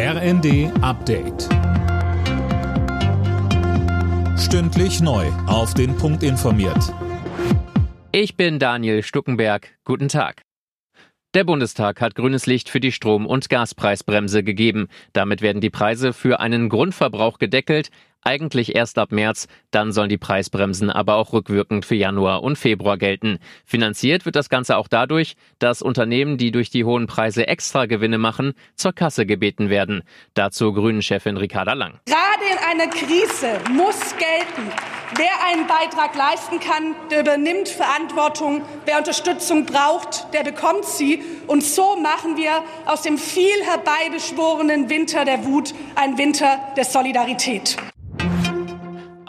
RND Update. Stündlich neu. Auf den Punkt informiert. Ich bin Daniel Stuckenberg. Guten Tag. Der Bundestag hat grünes Licht für die Strom- und Gaspreisbremse gegeben. Damit werden die Preise für einen Grundverbrauch gedeckelt, eigentlich erst ab März, dann sollen die Preisbremsen aber auch rückwirkend für Januar und Februar gelten. Finanziert wird das Ganze auch dadurch, dass Unternehmen, die durch die hohen Preise extra Gewinne machen, zur Kasse gebeten werden. Dazu Grünen-Chefin Ricarda Lang. Gerade in einer Krise muss gelten, wer einen Beitrag leisten kann, der übernimmt Verantwortung. Wer Unterstützung braucht, der bekommt sie. Und so machen wir aus dem viel herbeibeschworenen Winter der Wut einen Winter der Solidarität.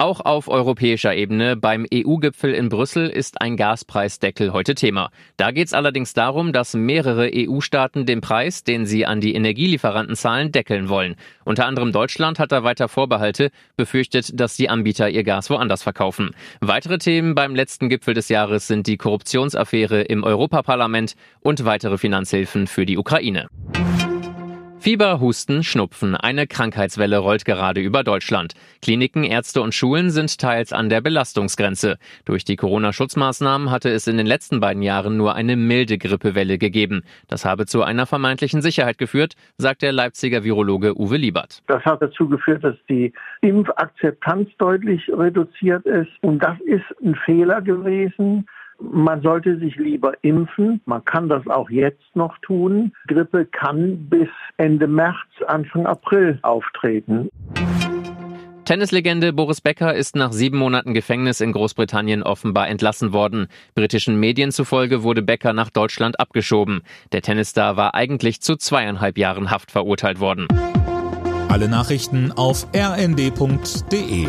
Auch auf europäischer Ebene beim EU-Gipfel in Brüssel ist ein Gaspreisdeckel heute Thema. Da geht es allerdings darum, dass mehrere EU-Staaten den Preis, den sie an die Energielieferanten zahlen, deckeln wollen. Unter anderem Deutschland hat da weiter Vorbehalte, befürchtet, dass die Anbieter ihr Gas woanders verkaufen. Weitere Themen beim letzten Gipfel des Jahres sind die Korruptionsaffäre im Europaparlament und weitere Finanzhilfen für die Ukraine. Fieber, Husten, Schnupfen. Eine Krankheitswelle rollt gerade über Deutschland. Kliniken, Ärzte und Schulen sind teils an der Belastungsgrenze. Durch die Corona-Schutzmaßnahmen hatte es in den letzten beiden Jahren nur eine milde Grippewelle gegeben. Das habe zu einer vermeintlichen Sicherheit geführt, sagt der Leipziger Virologe Uwe Liebert. Das hat dazu geführt, dass die Impfakzeptanz deutlich reduziert ist. Und das ist ein Fehler gewesen. Man sollte sich lieber impfen. Man kann das auch jetzt noch tun. Grippe kann bis Ende März, Anfang April auftreten. Tennislegende Boris Becker ist nach sieben Monaten Gefängnis in Großbritannien offenbar entlassen worden. Britischen Medien zufolge wurde Becker nach Deutschland abgeschoben. Der Tennisstar war eigentlich zu zweieinhalb Jahren Haft verurteilt worden. Alle Nachrichten auf rnd.de